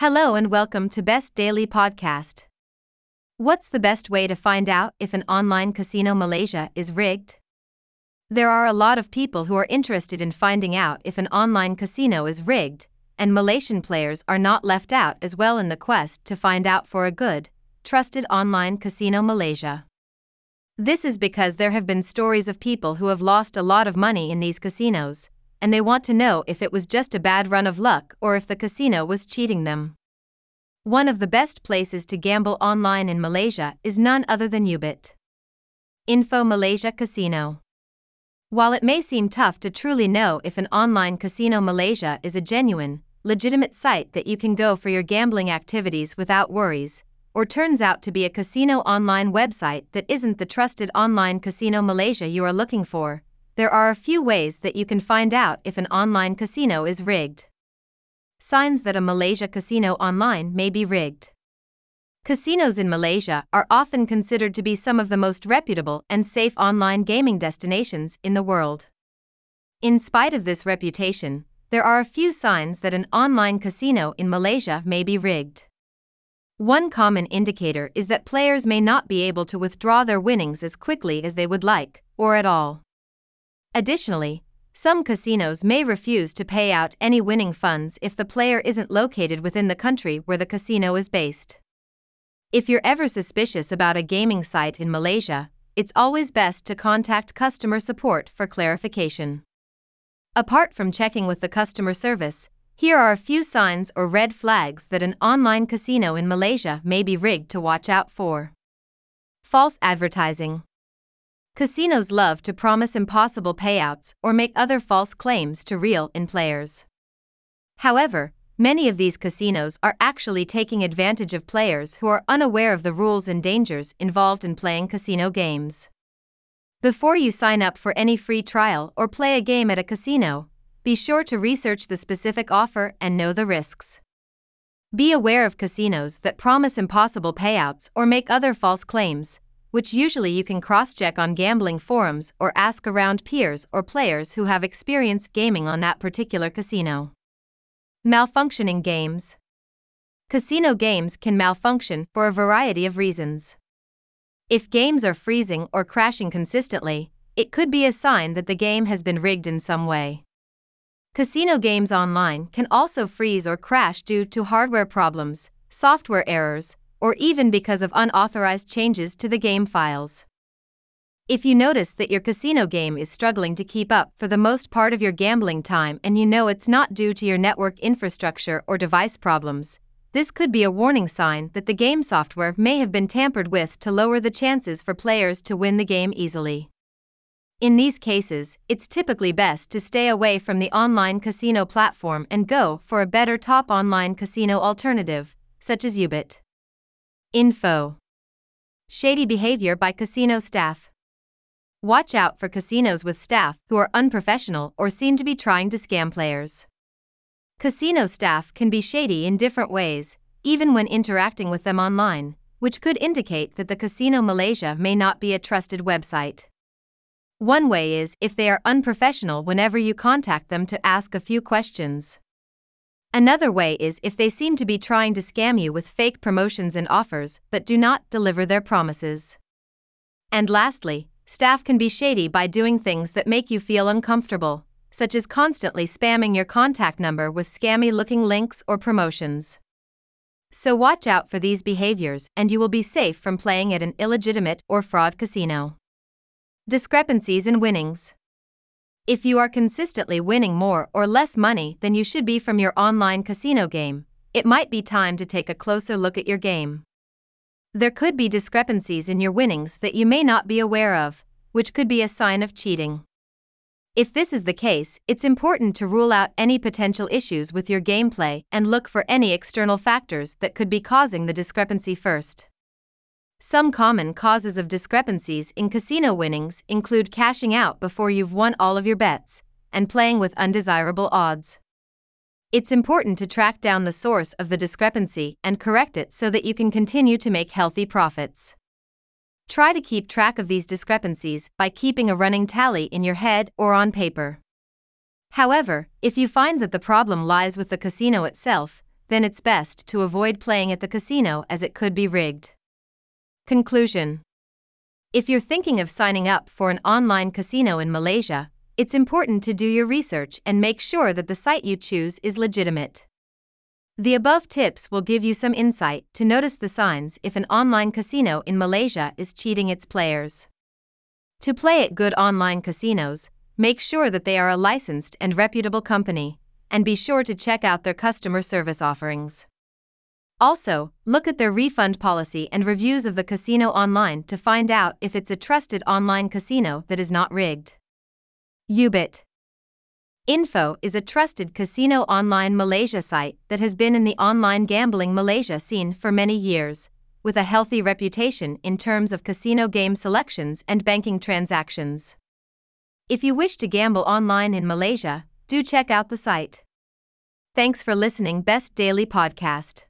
Hello and welcome to Best Daily Podcast. What's the best way to find out if an online casino Malaysia is rigged? There are a lot of people who are interested in finding out if an online casino is rigged, and Malaysian players are not left out as well in the quest to find out for a good, trusted online casino Malaysia. This is because there have been stories of people who have lost a lot of money in these casinos, and they want to know if it was just a bad run of luck or if the casino was cheating them. One of the best places to gamble online in Malaysia is none other than Yubet. Info Malaysia Casino. While it may seem tough to truly know if an online casino Malaysia is a genuine, legitimate site that you can go for your gambling activities without worries, or turns out to be a casino online website that isn't the trusted online casino Malaysia you are looking for, there are a few ways that you can find out if an online casino is rigged. Signs that a Malaysia casino online may be rigged. Casinos in Malaysia are often considered to be some of the most reputable and safe online gaming destinations in the world. In spite of this reputation, there are a few signs that an online casino in Malaysia may be rigged. One common indicator is that players may not be able to withdraw their winnings as quickly as they would like, or at all. Additionally, some casinos may refuse to pay out any winning funds if the player isn't located within the country where the casino is based. If you're ever suspicious about a gaming site in Malaysia, it's always best to contact customer support for clarification. Apart from checking with the customer service, here are a few signs or red flags that an online casino in Malaysia may be rigged to watch out for. False advertising. Casinos love to promise impossible payouts or make other false claims to reel in players. However, many of these casinos are actually taking advantage of players who are unaware of the rules and dangers involved in playing casino games. Before you sign up for any free trial or play a game at a casino, be sure to research the specific offer and know the risks. Be aware of casinos that promise impossible payouts or make other false claims, which usually you can cross check on gambling forums or ask around peers or players who have experience gaming on that particular casino. Malfunctioning games. Casino games can malfunction for a variety of reasons. If games are freezing or crashing consistently, it could be a sign that the game has been rigged in some way. Casino games online can also freeze or crash due to hardware problems, software errors, or even because of unauthorized changes to the game files. If you notice that your casino game is struggling to keep up for the most part of your gambling time and you know it's not due to your network infrastructure or device problems, this could be a warning sign that the game software may have been tampered with to lower the chances for players to win the game easily. In these cases, it's typically best to stay away from the online casino platform and go for a better top online casino alternative, such as Yubet. Info Shady behavior by casino staff. Watch out for casinos with staff who are unprofessional or seem to be trying to scam players. Casino staff can be shady in different ways, even when interacting with them online, which could indicate that the Casino Malaysia may not be a trusted website. One way is if they are unprofessional whenever you contact them to ask a few questions. Another way is if they seem to be trying to scam you with fake promotions and offers but do not deliver their promises. And lastly, staff can be shady by doing things that make you feel uncomfortable, such as constantly spamming your contact number with scammy looking links or promotions. So watch out for these behaviors and you will be safe from playing at an illegitimate or fraud casino. Discrepancies in winnings. If you are consistently winning more or less money than you should be from your online casino game, it might be time to take a closer look at your game. There could be discrepancies in your winnings that you may not be aware of, which could be a sign of cheating. If this is the case, it's important to rule out any potential issues with your gameplay and look for any external factors that could be causing the discrepancy first. Some common causes of discrepancies in casino winnings include cashing out before you've won all of your bets and playing with undesirable odds. It's important to track down the source of the discrepancy and correct it so that you can continue to make healthy profits. Try to keep track of these discrepancies by keeping a running tally in your head or on paper. However, if you find that the problem lies with the casino itself, then it's best to avoid playing at the casino as it could be rigged. Conclusion If you're thinking of signing up for an online casino in Malaysia, it's important to do your research and make sure that the site you choose is legitimate. The above tips will give you some insight to notice the signs if an online casino in Malaysia is cheating its players. To play at good online casinos, make sure that they are a licensed and reputable company, and be sure to check out their customer service offerings. Also, look at their refund policy and reviews of the casino online to find out if it's a trusted online casino that is not rigged. Yubet Info is a trusted casino online Malaysia site that has been in the online gambling Malaysia scene for many years, with a healthy reputation in terms of casino game selections and banking transactions. If you wish to gamble online in Malaysia, do check out the site. Thanks for listening Best Daily Podcast.